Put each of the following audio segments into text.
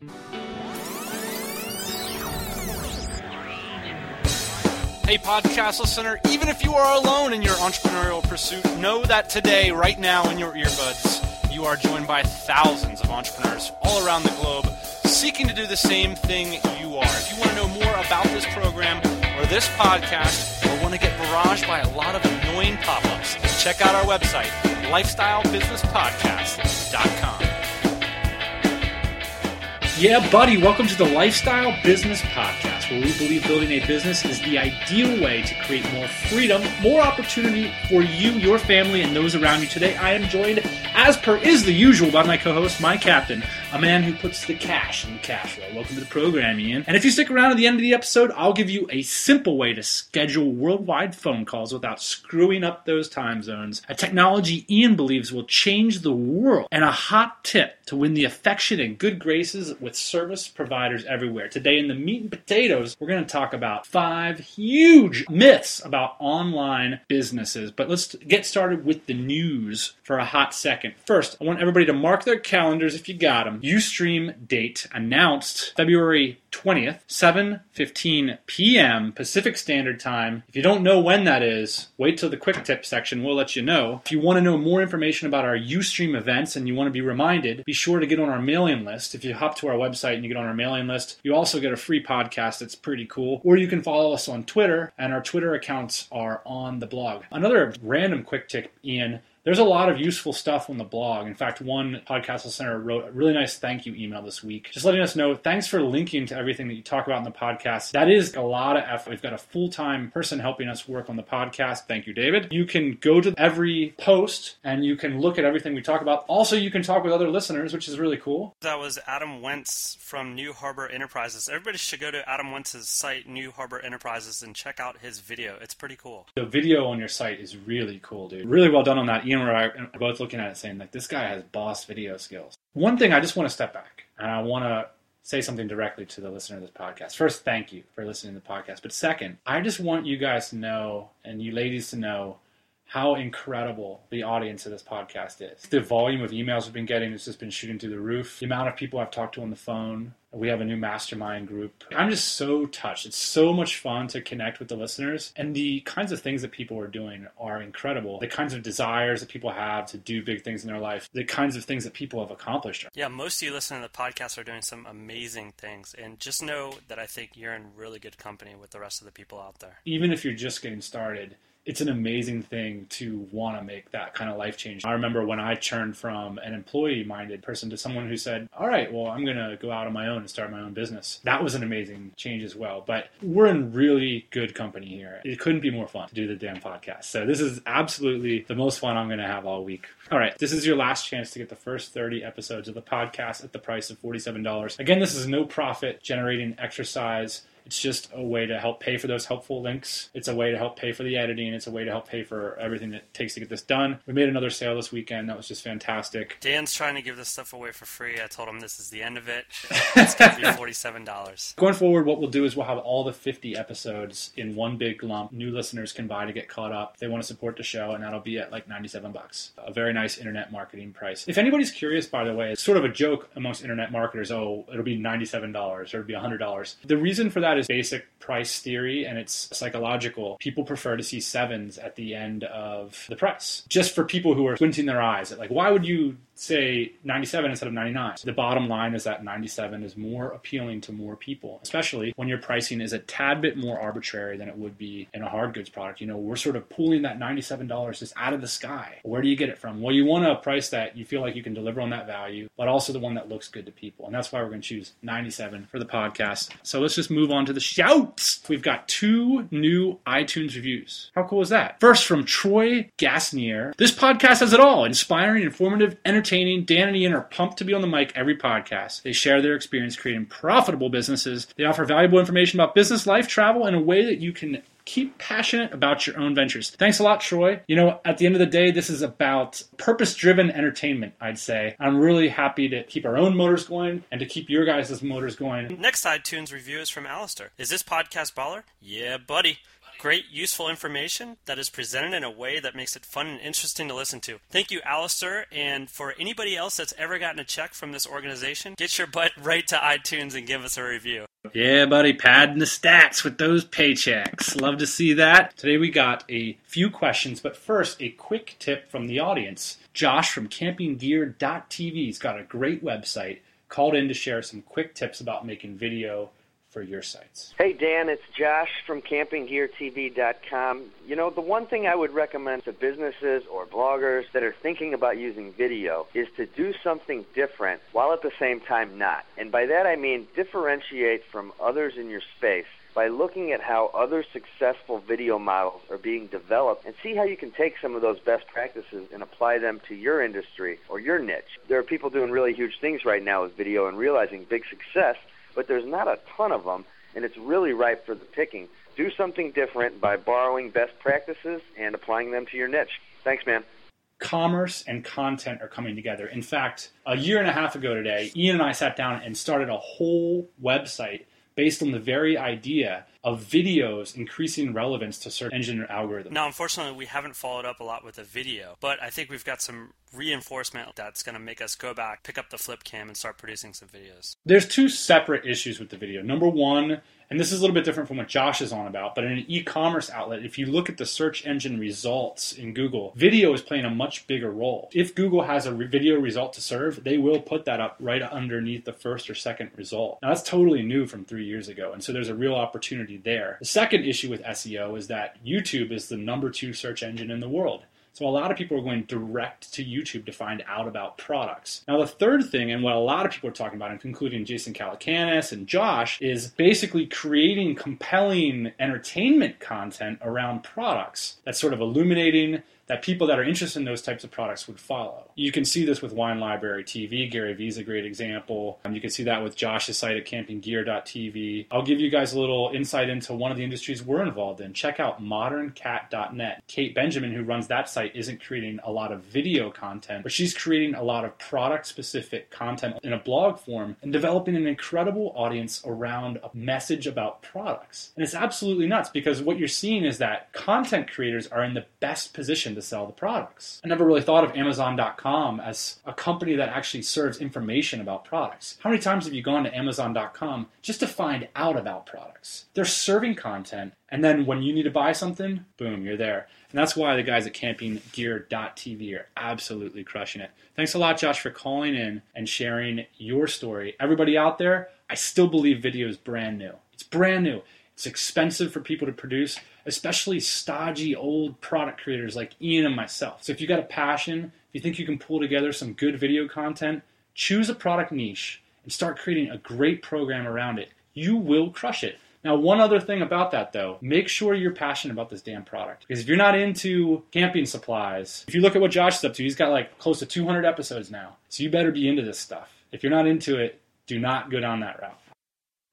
Hey, podcast listener, even if you are alone in your entrepreneurial pursuit, know that today, right now, in your earbuds, you are joined by thousands of entrepreneurs all around the globe seeking to do the same thing you are. If you want to know more about this program or this podcast, or want to get barraged by a lot of annoying pop ups, check out our website, lifestylebusinesspodcast.com. Yeah, buddy, welcome to the Lifestyle Business Podcast, where we believe building a business is the ideal way to create more freedom, more opportunity for you, your family, and those around you. Today, I am joined, as per is the usual, by my co host, my captain, a man who puts the cash in the cash flow. Welcome to the program, Ian. And if you stick around at the end of the episode, I'll give you a simple way to schedule worldwide phone calls without screwing up those time zones. A technology Ian believes will change the world, and a hot tip to win the affection and good graces with service providers everywhere. Today, in the meat and potatoes, we're going to talk about five huge myths about online businesses. But let's get started with the news for a hot second. First, I want everybody to mark their calendars if you got them. Ustream date announced February 20th, 7:15 p.m. Pacific Standard Time. If you don't know when that is, wait till the quick tip section. We'll let you know. If you want to know more information about our Ustream events and you want to be reminded, be sure to get on our mailing list. If you hop to our website and you get on our mailing list, you also get a free podcast that's pretty cool. Or you can follow us on Twitter, and our Twitter accounts are on the blog. Another random quick tip, Ian there's a lot of useful stuff on the blog. In fact, one podcast listener wrote a really nice thank you email this week, just letting us know thanks for linking to everything that you talk about in the podcast. That is a lot of effort. We've got a full time person helping us work on the podcast. Thank you, David. You can go to every post and you can look at everything we talk about. Also, you can talk with other listeners, which is really cool. That was Adam Wentz from New Harbor Enterprises. Everybody should go to Adam Wentz's site, New Harbor Enterprises, and check out his video. It's pretty cool. The video on your site is really cool, dude. Really well done on that. Ian and I are uh, both looking at it saying, like, this guy has boss video skills. One thing I just want to step back and I want to say something directly to the listener of this podcast. First, thank you for listening to the podcast. But second, I just want you guys to know and you ladies to know how incredible the audience of this podcast is. The volume of emails we've been getting has just been shooting through the roof. The amount of people I've talked to on the phone. We have a new mastermind group. I'm just so touched. It's so much fun to connect with the listeners. And the kinds of things that people are doing are incredible. The kinds of desires that people have to do big things in their life, the kinds of things that people have accomplished. Yeah, most of you listening to the podcast are doing some amazing things. And just know that I think you're in really good company with the rest of the people out there. Even if you're just getting started, it's an amazing thing to want to make that kind of life change. I remember when I turned from an employee minded person to someone who said, All right, well, I'm going to go out on my own and start my own business. That was an amazing change as well. But we're in really good company here. It couldn't be more fun to do the damn podcast. So this is absolutely the most fun I'm going to have all week. All right, this is your last chance to get the first 30 episodes of the podcast at the price of $47. Again, this is no profit generating exercise. It's just a way to help pay for those helpful links. It's a way to help pay for the editing. It's a way to help pay for everything that it takes to get this done. We made another sale this weekend. That was just fantastic. Dan's trying to give this stuff away for free. I told him this is the end of it. It's going to be $47. Going forward, what we'll do is we'll have all the 50 episodes in one big lump. New listeners can buy to get caught up. They want to support the show, and that'll be at like 97 bucks. A very nice internet marketing price. If anybody's curious, by the way, it's sort of a joke amongst internet marketers. Oh, it'll be $97 or it'll be $100. The reason for that is basic price theory and it's psychological. People prefer to see sevens at the end of the price. Just for people who are squinting their eyes at like, why would you say 97 instead of 99. The bottom line is that 97 is more appealing to more people, especially when your pricing is a tad bit more arbitrary than it would be in a hard goods product. You know, we're sort of pulling that $97 just out of the sky. Where do you get it from? Well, you want a price that you feel like you can deliver on that value, but also the one that looks good to people. And that's why we're going to choose 97 for the podcast. So let's just move on to the shouts. We've got two new iTunes reviews. How cool is that? First from Troy Gasnier. This podcast has it all inspiring, informative, entertaining entertaining. Dan and Ian are pumped to be on the mic every podcast. They share their experience creating profitable businesses. They offer valuable information about business, life, travel in a way that you can keep passionate about your own ventures. Thanks a lot, Troy. You know, at the end of the day, this is about purpose driven entertainment, I'd say. I'm really happy to keep our own motors going and to keep your guys' motors going. Next iTunes review is from Alistair. Is this podcast baller? Yeah, buddy. Great, useful information that is presented in a way that makes it fun and interesting to listen to. Thank you, Alistair. And for anybody else that's ever gotten a check from this organization, get your butt right to iTunes and give us a review. Yeah, buddy, padding the stats with those paychecks. Love to see that. Today we got a few questions, but first, a quick tip from the audience. Josh from campinggear.tv's got a great website, called in to share some quick tips about making video for your sites. Hey, Dan, it's Josh from CampingGearTV.com. You know, the one thing I would recommend to businesses or bloggers that are thinking about using video is to do something different while at the same time not. And by that I mean differentiate from others in your space by looking at how other successful video models are being developed and see how you can take some of those best practices and apply them to your industry or your niche. There are people doing really huge things right now with video and realizing big success but there's not a ton of them, and it's really ripe for the picking. Do something different by borrowing best practices and applying them to your niche. Thanks, man. Commerce and content are coming together. In fact, a year and a half ago today, Ian and I sat down and started a whole website based on the very idea of videos increasing relevance to search engine algorithms. Now, unfortunately, we haven't followed up a lot with a video, but I think we've got some reinforcement that's going to make us go back, pick up the flip cam, and start producing some videos. There's two separate issues with the video. Number one and this is a little bit different from what Josh is on about, but in an e commerce outlet, if you look at the search engine results in Google, video is playing a much bigger role. If Google has a video result to serve, they will put that up right underneath the first or second result. Now, that's totally new from three years ago, and so there's a real opportunity there. The second issue with SEO is that YouTube is the number two search engine in the world. So a lot of people are going direct to YouTube to find out about products. Now, the third thing, and what a lot of people are talking about, including Jason Calacanis and Josh, is basically creating compelling entertainment content around products that's sort of illuminating that people that are interested in those types of products would follow. You can see this with Wine Library TV. Gary Vee is a great example. Um, you can see that with Josh's site at campinggear.tv. I'll give you guys a little insight into one of the industries we're involved in. Check out moderncat.net. Kate Benjamin, who runs that site, isn't creating a lot of video content, but she's creating a lot of product specific content in a blog form and developing an incredible audience around a message about products. And it's absolutely nuts because what you're seeing is that content creators are in the best position to sell the products. I never really thought of Amazon.com as a company that actually serves information about products. How many times have you gone to Amazon.com just to find out about products? They're serving content, and then when you need to buy something, boom, you're there. And that's why the guys at campinggear.tv are absolutely crushing it. Thanks a lot, Josh, for calling in and sharing your story. Everybody out there, I still believe video is brand new. It's brand new. It's expensive for people to produce, especially stodgy old product creators like Ian and myself. So if you got a passion, if you think you can pull together some good video content, choose a product niche and start creating a great program around it. You will crush it. Now, one other thing about that though, make sure you're passionate about this damn product. Because if you're not into camping supplies, if you look at what Josh is up to, he's got like close to 200 episodes now. So you better be into this stuff. If you're not into it, do not go down that route.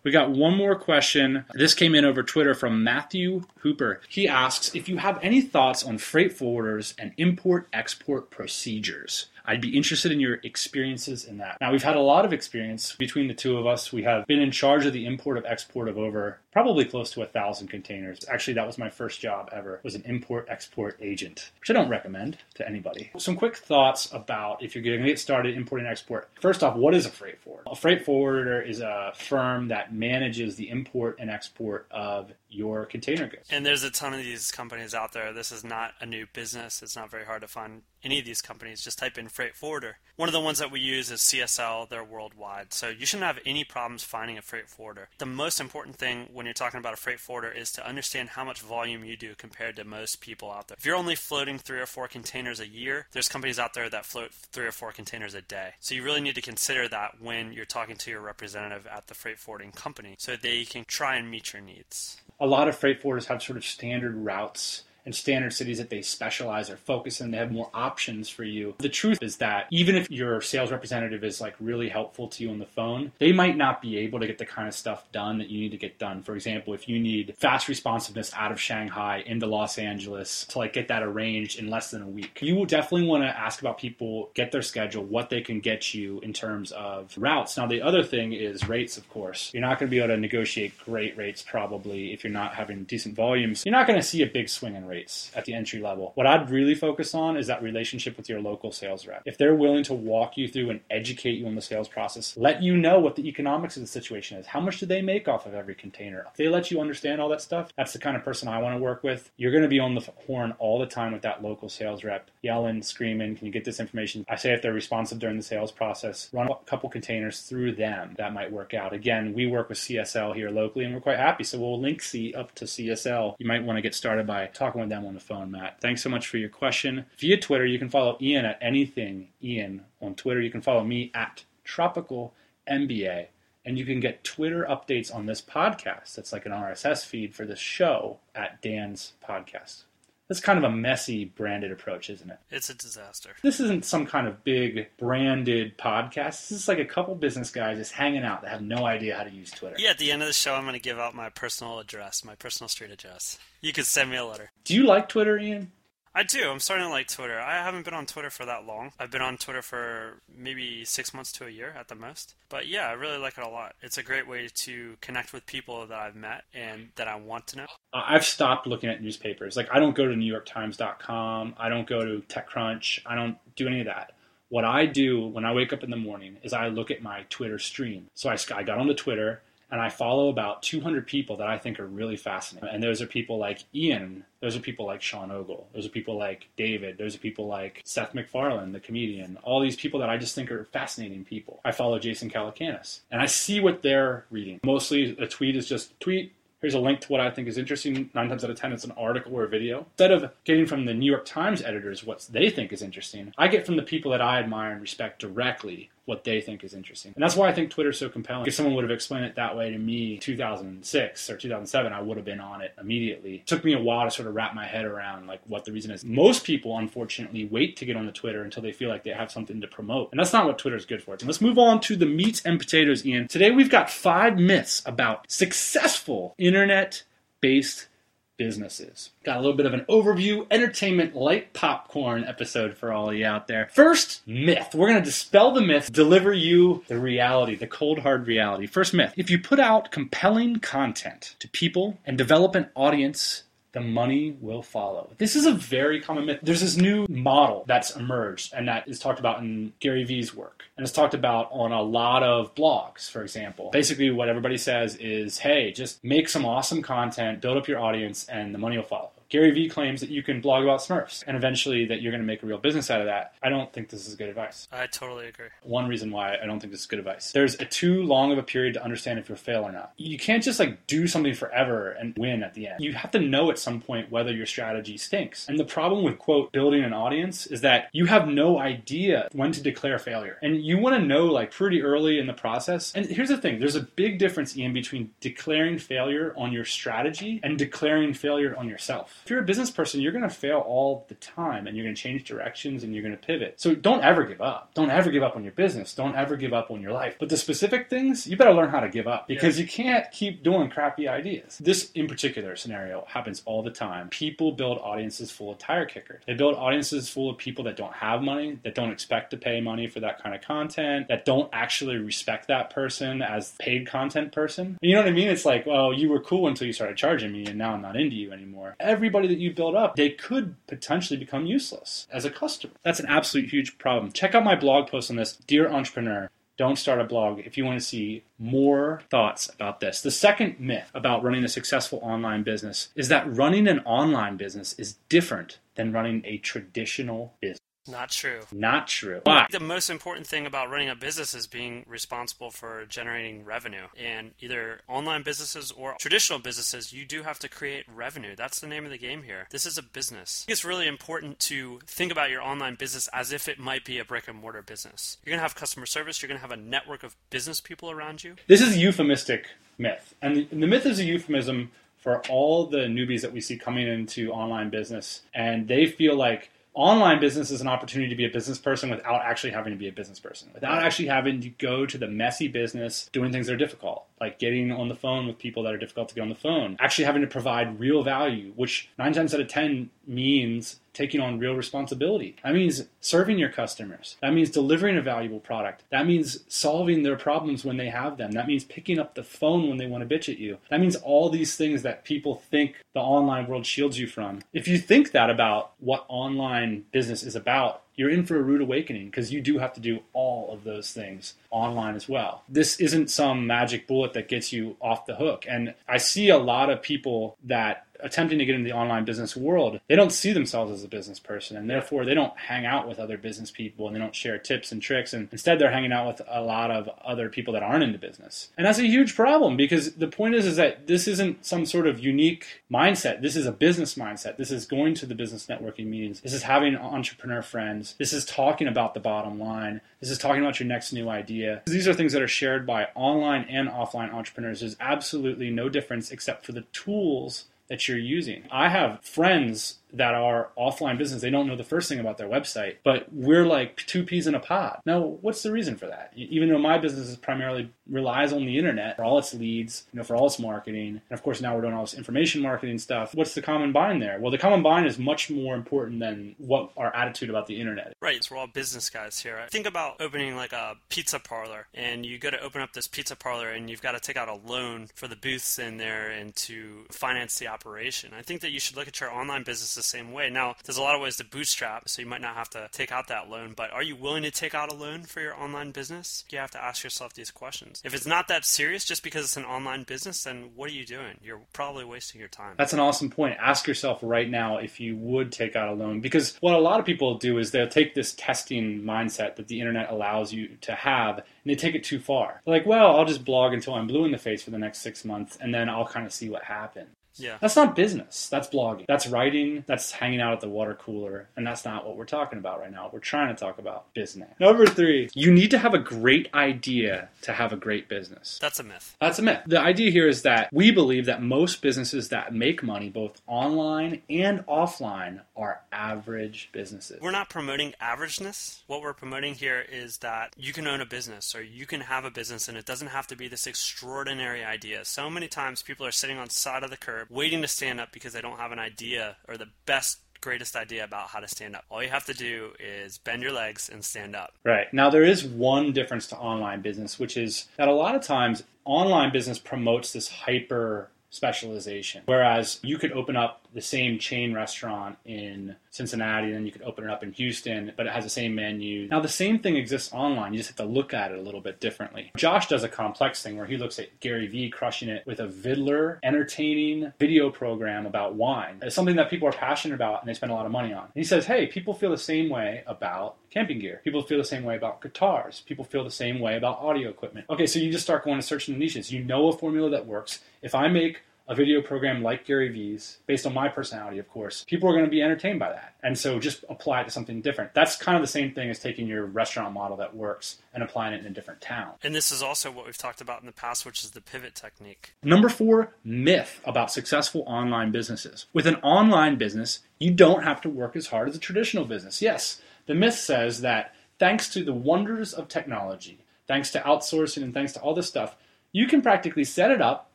We got one more question. This came in over Twitter from Matthew Hooper. He asks if you have any thoughts on freight forwarders and import export procedures. I'd be interested in your experiences in that. Now, we've had a lot of experience between the two of us. We have been in charge of the import of export of over probably close to a thousand containers. Actually, that was my first job ever, was an import export agent, which I don't recommend to anybody. Some quick thoughts about if you're going to get started importing and export. First off, what is a freight forwarder? A freight forwarder is a firm that manages the import and export of your container goods. And there's a ton of these companies out there. This is not a new business. It's not very hard to find any of these companies. Just type in freight forwarder. One of the ones that we use is CSL. They're worldwide. So you shouldn't have any problems finding a freight forwarder. The most important thing when you're talking about a freight forwarder is to understand how much volume you do compared to most people out there. If you're only floating three or four containers a year, there's companies out there that float three or four containers a day. So you really need to consider that when you're talking to your representative at the freight forwarding company so they can try and meet your needs. A lot of freight forwarders have sort of standard routes and standard cities that they specialize or focus in. They have more options for you. The truth is that even if your sales representative is like really helpful to you on the phone, they might not be able to get the kind of stuff done that you need to get done. For example, if you need fast responsiveness out of Shanghai into Los Angeles to like get that arranged in less than a week, you will definitely want to ask about people, get their schedule, what they can get you in terms of routes. Now, the other thing is rates, of course. You're not going to be able to negotiate great rates probably if you're not having decent volumes. You're not going to see a big swing in rates at the entry level. What I'd really focus on is that relationship with your local sales rep. If they're willing to walk you through and educate you on the sales process, let you know what the economics of the situation is. How much do they make off of every container? If they let you understand all that stuff, that's the kind of person I want to work with. You're going to be on the horn all the time with that local sales rep, yelling, screaming, can you get this information? I say if they're responsive during the sales process, run a couple containers through them. That might work out. Again, we work with CSL here locally and we're quite happy. So we'll link C up to CSL. You might want to get started by talking with them on the phone, Matt. Thanks so much for your question. Via Twitter, you can follow Ian at anything Ian on Twitter. You can follow me at Tropical MBA. And you can get Twitter updates on this podcast. It's like an RSS feed for this show at Dan's podcast. That's kind of a messy branded approach, isn't it? It's a disaster. This isn't some kind of big branded podcast. This is like a couple business guys just hanging out that have no idea how to use Twitter. Yeah, at the end of the show, I'm going to give out my personal address, my personal street address. You could send me a letter. Do you like Twitter, Ian? I do. I'm starting to like Twitter. I haven't been on Twitter for that long. I've been on Twitter for maybe six months to a year at the most. But yeah, I really like it a lot. It's a great way to connect with people that I've met and that I want to know. Uh, I've stopped looking at newspapers. Like, I don't go to NewYorkTimes.com. I don't go to TechCrunch. I don't do any of that. What I do when I wake up in the morning is I look at my Twitter stream. So I, I got on the Twitter and I follow about 200 people that I think are really fascinating. And those are people like Ian. Those are people like Sean Ogle. Those are people like David. Those are people like Seth MacFarlane, the comedian. All these people that I just think are fascinating people. I follow Jason Calacanis, and I see what they're reading. Mostly, a tweet is just tweet. Here's a link to what I think is interesting. Nine times out of ten, it's an article or a video. Instead of getting from the New York Times editors what they think is interesting, I get from the people that I admire and respect directly what they think is interesting. And that's why I think Twitter's so compelling. If someone would have explained it that way to me 2006 or 2007, I would have been on it immediately. It took me a while to sort of wrap my head around like what the reason is. Most people unfortunately wait to get on the Twitter until they feel like they have something to promote. And that's not what Twitter's good for. So let's move on to the meats and potatoes, Ian. Today we've got five myths about successful internet based businesses. Got a little bit of an overview, entertainment, light popcorn episode for all of you out there. First myth. We're going to dispel the myth, deliver you the reality, the cold hard reality. First myth. If you put out compelling content to people and develop an audience the money will follow. This is a very common myth. There's this new model that's emerged and that is talked about in Gary Vee's work. And it's talked about on a lot of blogs, for example. Basically, what everybody says is hey, just make some awesome content, build up your audience, and the money will follow. Gary Vee claims that you can blog about Smurfs and eventually that you're going to make a real business out of that. I don't think this is good advice. I totally agree. One reason why I don't think this is good advice. There's a too long of a period to understand if you'll fail or not. You can't just like do something forever and win at the end. You have to know at some point whether your strategy stinks. And the problem with quote building an audience is that you have no idea when to declare failure. And you want to know like pretty early in the process. And here's the thing, there's a big difference Ian between declaring failure on your strategy and declaring failure on yourself. If you're a business person, you're going to fail all the time and you're going to change directions and you're going to pivot. So don't ever give up. Don't ever give up on your business. Don't ever give up on your life. But the specific things, you better learn how to give up because you can't keep doing crappy ideas. This in particular scenario happens all the time. People build audiences full of tire kickers. They build audiences full of people that don't have money, that don't expect to pay money for that kind of content, that don't actually respect that person as paid content person. You know what I mean? It's like, well, you were cool until you started charging me and now I'm not into you anymore. Everybody that you build up, they could potentially become useless as a customer. That's an absolute huge problem. Check out my blog post on this, Dear Entrepreneur. Don't start a blog if you want to see more thoughts about this. The second myth about running a successful online business is that running an online business is different than running a traditional business. Not true. Not true. Why? The most important thing about running a business is being responsible for generating revenue. And either online businesses or traditional businesses, you do have to create revenue. That's the name of the game here. This is a business. It's really important to think about your online business as if it might be a brick and mortar business. You're going to have customer service, you're going to have a network of business people around you. This is a euphemistic myth. And the, the myth is a euphemism for all the newbies that we see coming into online business, and they feel like online business is an opportunity to be a business person without actually having to be a business person, without actually having to go to the messy business doing things that are difficult, like getting on the phone with people that are difficult to get on the phone, actually having to provide real value, which nine times out of 10 means taking on real responsibility. That means serving your customers. That means delivering a valuable product. That means solving their problems when they have them. That means picking up the phone when they want to bitch at you. That means all these things that people think the online world shields you from. If you think that about what online business is about, you're in for a rude awakening because you do have to do all of those things online as well. This isn't some magic bullet that gets you off the hook. And I see a lot of people that attempting to get into the online business world, they don't see themselves as a business person and therefore they don't hang out with other business people and they don't share tips and tricks and instead they're hanging out with a lot of other people that aren't into business. And that's a huge problem because the point is is that this isn't some sort of unique mindset. This is a business mindset. This is going to the business networking meetings. This is having entrepreneur friends. This is talking about the bottom line. This is talking about your next new idea. These are things that are shared by online and offline entrepreneurs. There's absolutely no difference except for the tools that you're using. I have friends that are offline business, they don't know the first thing about their website, but we're like two peas in a pod. Now, what's the reason for that? Even though my business is primarily relies on the internet for all its leads, you know, for all its marketing, and of course now we're doing all this information marketing stuff. What's the common bind there? Well, the common bind is much more important than what our attitude about the internet. Right, so we're all business guys here. Think about opening like a pizza parlor, and you go to open up this pizza parlor, and you've got to take out a loan for the booths in there and to finance the operation. I think that you should look at your online business same way. Now, there's a lot of ways to bootstrap, so you might not have to take out that loan, but are you willing to take out a loan for your online business? You have to ask yourself these questions. If it's not that serious just because it's an online business, then what are you doing? You're probably wasting your time. That's an awesome point. Ask yourself right now if you would take out a loan because what a lot of people do is they'll take this testing mindset that the internet allows you to have and they take it too far. Like, well, I'll just blog until I'm blue in the face for the next six months and then I'll kind of see what happens. Yeah. That's not business. That's blogging. That's writing. That's hanging out at the water cooler. And that's not what we're talking about right now. We're trying to talk about business. Number three, you need to have a great idea to have a great business. That's a myth. That's a myth. The idea here is that we believe that most businesses that make money, both online and offline, are average businesses. We're not promoting averageness. What we're promoting here is that you can own a business or you can have a business and it doesn't have to be this extraordinary idea. So many times people are sitting on the side of the curb waiting to stand up because they don't have an idea or the best greatest idea about how to stand up. All you have to do is bend your legs and stand up. Right. Now, there is one difference to online business, which is that a lot of times online business promotes this hyper specialization. Whereas you could open up the same chain restaurant in Cincinnati, and then you could open it up in Houston, but it has the same menu. Now, the same thing exists online. You just have to look at it a little bit differently. Josh does a complex thing where he looks at Gary Vee crushing it with a Vidler entertaining video program about wine. It's something that people are passionate about and they spend a lot of money on. And he says, hey, people feel the same way about camping gear. People feel the same way about guitars. People feel the same way about audio equipment. Okay, so you just start going to searching the niches. You know a formula that works. If I make a video program like Gary Vee's, based on my personality, of course, people are going to be entertained by that. And so just apply it to something different. That's kind of the same thing as taking your restaurant model that works and applying it in a different town. And this is also what we've talked about in the past, which is the pivot technique. Number four, myth about successful online businesses. With an online business, you don't have to work as hard as a traditional business. Yes, the myth says that thanks to the wonders of technology, thanks to outsourcing and thanks to all this stuff, you can practically set it up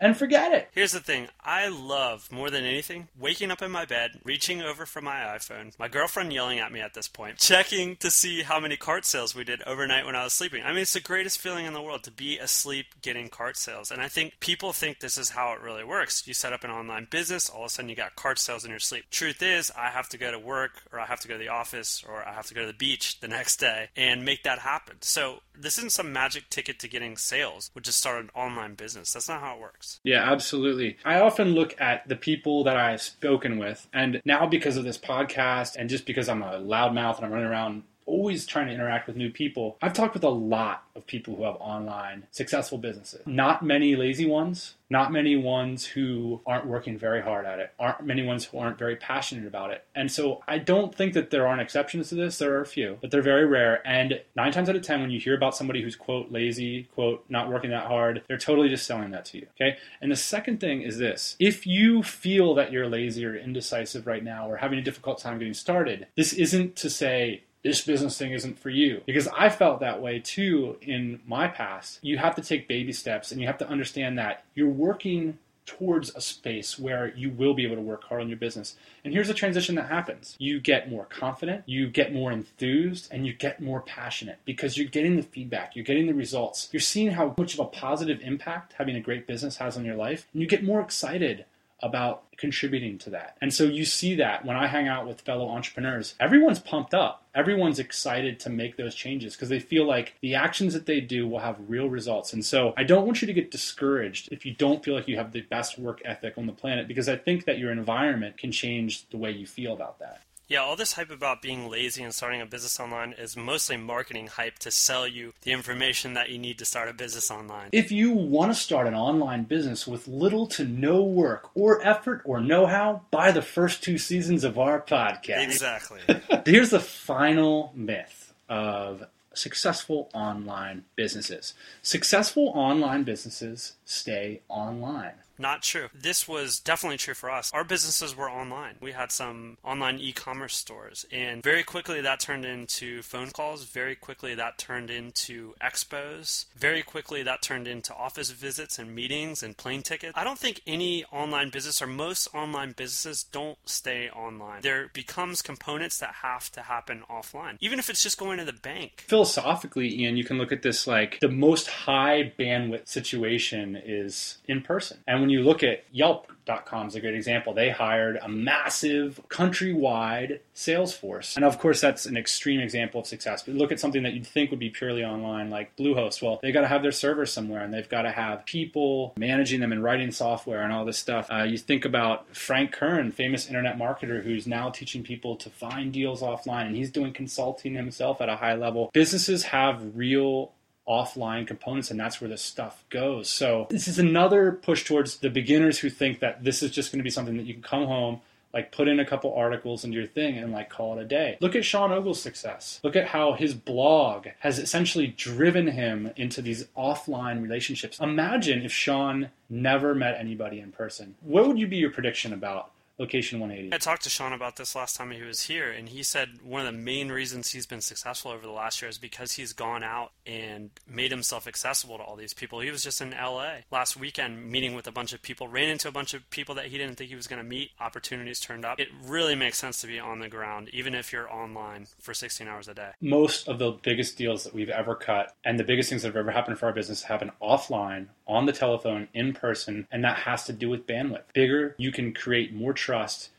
and forget it. Here's the thing I love more than anything waking up in my bed, reaching over for my iPhone, my girlfriend yelling at me at this point, checking to see how many cart sales we did overnight when I was sleeping. I mean, it's the greatest feeling in the world to be asleep getting cart sales. And I think people think this is how it really works. You set up an online business, all of a sudden you got cart sales in your sleep. Truth is, I have to go to work, or I have to go to the office, or I have to go to the beach the next day and make that happen. So this isn't some magic ticket to getting sales, which is start an online business. That's not how it works. Yeah, absolutely. I often look at the people that I've spoken with, and now because of this podcast, and just because I'm a loudmouth and I'm running around always trying to interact with new people. I've talked with a lot of people who have online successful businesses. Not many lazy ones, not many ones who aren't working very hard at it, aren't many ones who aren't very passionate about it. And so I don't think that there aren't exceptions to this. There are a few, but they're very rare. And nine times out of ten, when you hear about somebody who's quote lazy, quote not working that hard, they're totally just selling that to you. Okay. And the second thing is this: if you feel that you're lazy or indecisive right now, or having a difficult time getting started, this isn't to say this business thing isn't for you. Because I felt that way too in my past. You have to take baby steps and you have to understand that you're working towards a space where you will be able to work hard on your business. And here's a transition that happens. You get more confident, you get more enthused, and you get more passionate because you're getting the feedback, you're getting the results. You're seeing how much of a positive impact having a great business has on your life, and you get more excited about contributing to that. And so you see that when I hang out with fellow entrepreneurs, everyone's pumped up. Everyone's excited to make those changes because they feel like the actions that they do will have real results. And so I don't want you to get discouraged if you don't feel like you have the best work ethic on the planet because I think that your environment can change the way you feel about that. Yeah, all this hype about being lazy and starting a business online is mostly marketing hype to sell you the information that you need to start a business online. If you want to start an online business with little to no work or effort or know how, buy the first two seasons of our podcast. Exactly. Here's the final myth of successful online businesses successful online businesses stay online. Not true. This was definitely true for us. Our businesses were online. We had some online e commerce stores, and very quickly that turned into phone calls. Very quickly that turned into expos. Very quickly that turned into office visits and meetings and plane tickets. I don't think any online business or most online businesses don't stay online. There becomes components that have to happen offline, even if it's just going to the bank. Philosophically, Ian, you can look at this like the most high bandwidth situation is in person. And when you look at Yelp.com is a great example. They hired a massive countrywide sales force. And of course, that's an extreme example of success. But look at something that you'd think would be purely online, like Bluehost. Well, they got to have their servers somewhere and they've got to have people managing them and writing software and all this stuff. Uh, you think about Frank Kern, famous internet marketer who's now teaching people to find deals offline and he's doing consulting himself at a high level. Businesses have real offline components and that's where this stuff goes. So this is another push towards the beginners who think that this is just going to be something that you can come home like put in a couple articles into your thing and like call it a day. Look at Sean Ogle's success. Look at how his blog has essentially driven him into these offline relationships. Imagine if Sean never met anybody in person. What would you be your prediction about Location 180. I talked to Sean about this last time he was here, and he said one of the main reasons he's been successful over the last year is because he's gone out and made himself accessible to all these people. He was just in LA last weekend meeting with a bunch of people, ran into a bunch of people that he didn't think he was going to meet. Opportunities turned up. It really makes sense to be on the ground, even if you're online for 16 hours a day. Most of the biggest deals that we've ever cut and the biggest things that have ever happened for our business happen offline, on the telephone, in person, and that has to do with bandwidth. Bigger, you can create more trust,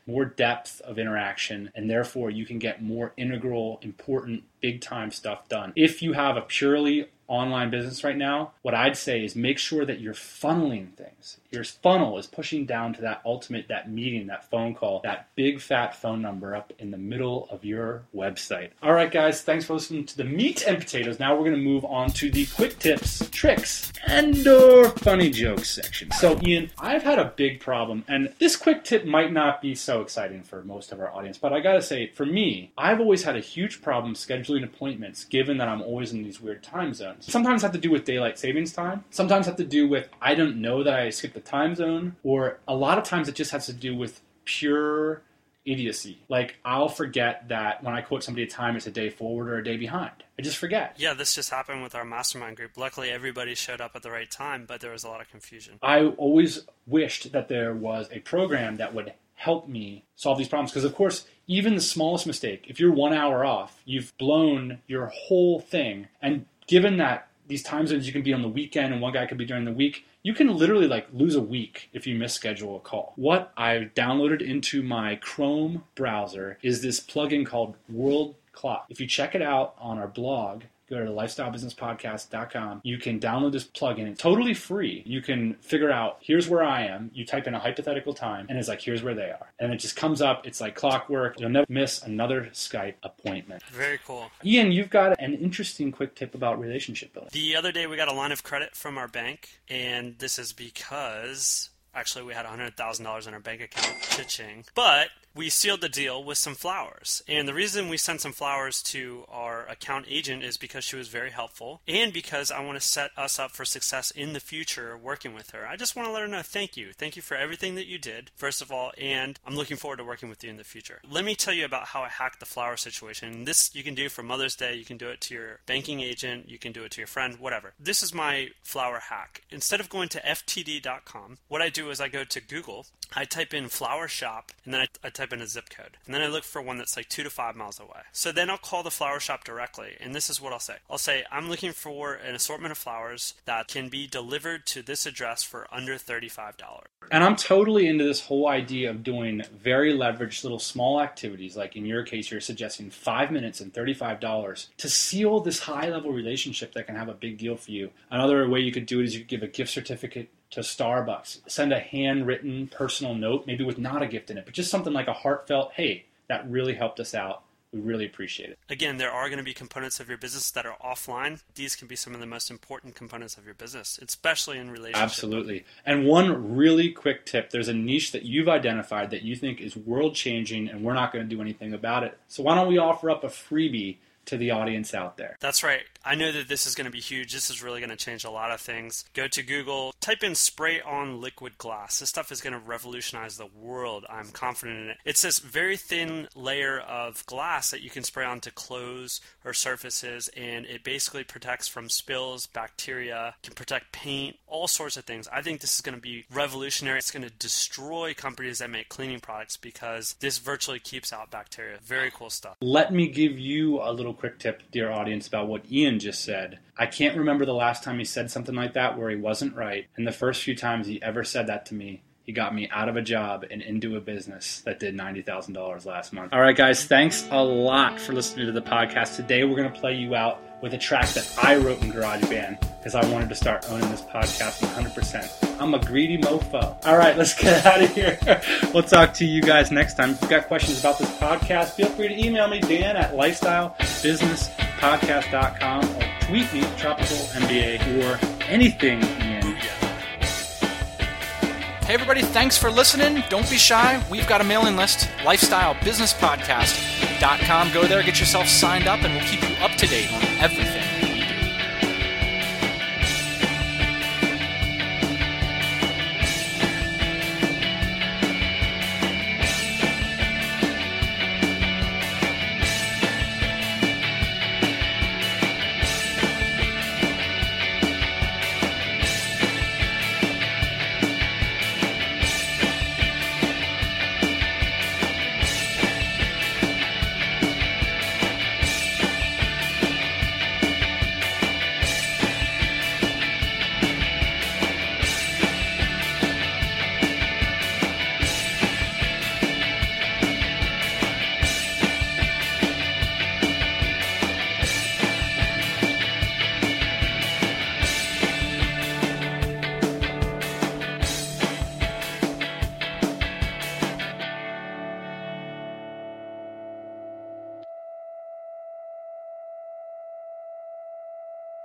more depth of interaction, and therefore you can get more integral, important, big time stuff done. If you have a purely online business right now, what I'd say is make sure that you're funneling things. Your funnel is pushing down to that ultimate, that meeting, that phone call, that big fat phone number up in the middle of your website. All right, guys, thanks for listening to the meat and potatoes. Now we're going to move on to the quick tips, tricks, and or funny jokes section. So, Ian, I've had a big problem, and this quick tip might not be so exciting for most of our audience, but I got to say, for me, I've always had a huge problem scheduling appointments given that I'm always in these weird time zones. Sometimes have to do with daylight savings time. Sometimes have to do with I don't know that I skipped the time zone, or a lot of times it just has to do with pure idiocy. Like I'll forget that when I quote somebody a time, it's a day forward or a day behind. I just forget. Yeah, this just happened with our mastermind group. Luckily, everybody showed up at the right time, but there was a lot of confusion. I always wished that there was a program that would help me solve these problems because, of course, even the smallest mistake, if you're one hour off, you've blown your whole thing. And given that these time zones you can be on the weekend and one guy could be during the week, you can literally like lose a week if you misschedule a call. What I've downloaded into my Chrome browser is this plugin called World Clock. If you check it out on our blog, go to lifestylebusinesspodcast.com. You can download this plugin. It's totally free. You can figure out here's where I am. You type in a hypothetical time, and it's like here's where they are, and it just comes up. It's like clockwork. You'll never miss another Skype appointment. Very cool. Ian, you've got an interesting quick tip about relationship building. The other day we got a line of credit from our bank, and this is because actually we had $100,000 in our bank account. Cha-ching. But we sealed the deal with some flowers. And the reason we sent some flowers to our account agent is because she was very helpful and because I want to set us up for success in the future working with her. I just want to let her know thank you. Thank you for everything that you did, first of all, and I'm looking forward to working with you in the future. Let me tell you about how I hacked the flower situation. This you can do for Mother's Day, you can do it to your banking agent, you can do it to your friend, whatever. This is my flower hack. Instead of going to ftd.com, what I do is I go to Google, I type in flower shop, and then I, I type in a zip code. And then I look for one that's like two to five miles away. So then I'll call the flower shop directly, and this is what I'll say. I'll say, I'm looking for an assortment of flowers that can be delivered to this address for under $35. And I'm totally into this whole idea of doing very leveraged little small activities. Like in your case, you're suggesting five minutes and $35 to seal this high level relationship that can have a big deal for you. Another way you could do it is you could give a gift certificate to Starbucks. Send a handwritten personal note, maybe with not a gift in it, but just something like a heartfelt, hey, that really helped us out. We really appreciate it. Again, there are going to be components of your business that are offline. These can be some of the most important components of your business, especially in relationships. Absolutely. And one really quick tip there's a niche that you've identified that you think is world changing, and we're not going to do anything about it. So, why don't we offer up a freebie to the audience out there? That's right. I know that this is going to be huge. This is really going to change a lot of things. Go to Google, type in spray on liquid glass. This stuff is going to revolutionize the world. I'm confident in it. It's this very thin layer of glass that you can spray onto clothes or surfaces, and it basically protects from spills, bacteria, can protect paint, all sorts of things. I think this is going to be revolutionary. It's going to destroy companies that make cleaning products because this virtually keeps out bacteria. Very cool stuff. Let me give you a little quick tip, dear audience, about what Ian just said. I can't remember the last time he said something like that where he wasn't right. And the first few times he ever said that to me, he got me out of a job and into a business that did $90,000 last month. All right, guys, thanks a lot for listening to the podcast. Today, we're going to play you out with a track that I wrote in GarageBand because I wanted to start owning this podcast 100%. I'm a greedy mofo. All right, let's get out of here. we'll talk to you guys next time. If you've got questions about this podcast, feel free to email me, Dan at lifestylebusinesspodcast.com or tweet me, Tropical MBA, or anything, Ian. Hey, everybody, thanks for listening. Don't be shy. We've got a mailing list, lifestylebusinesspodcast.com. Go there, get yourself signed up, and we'll keep you up to date on everything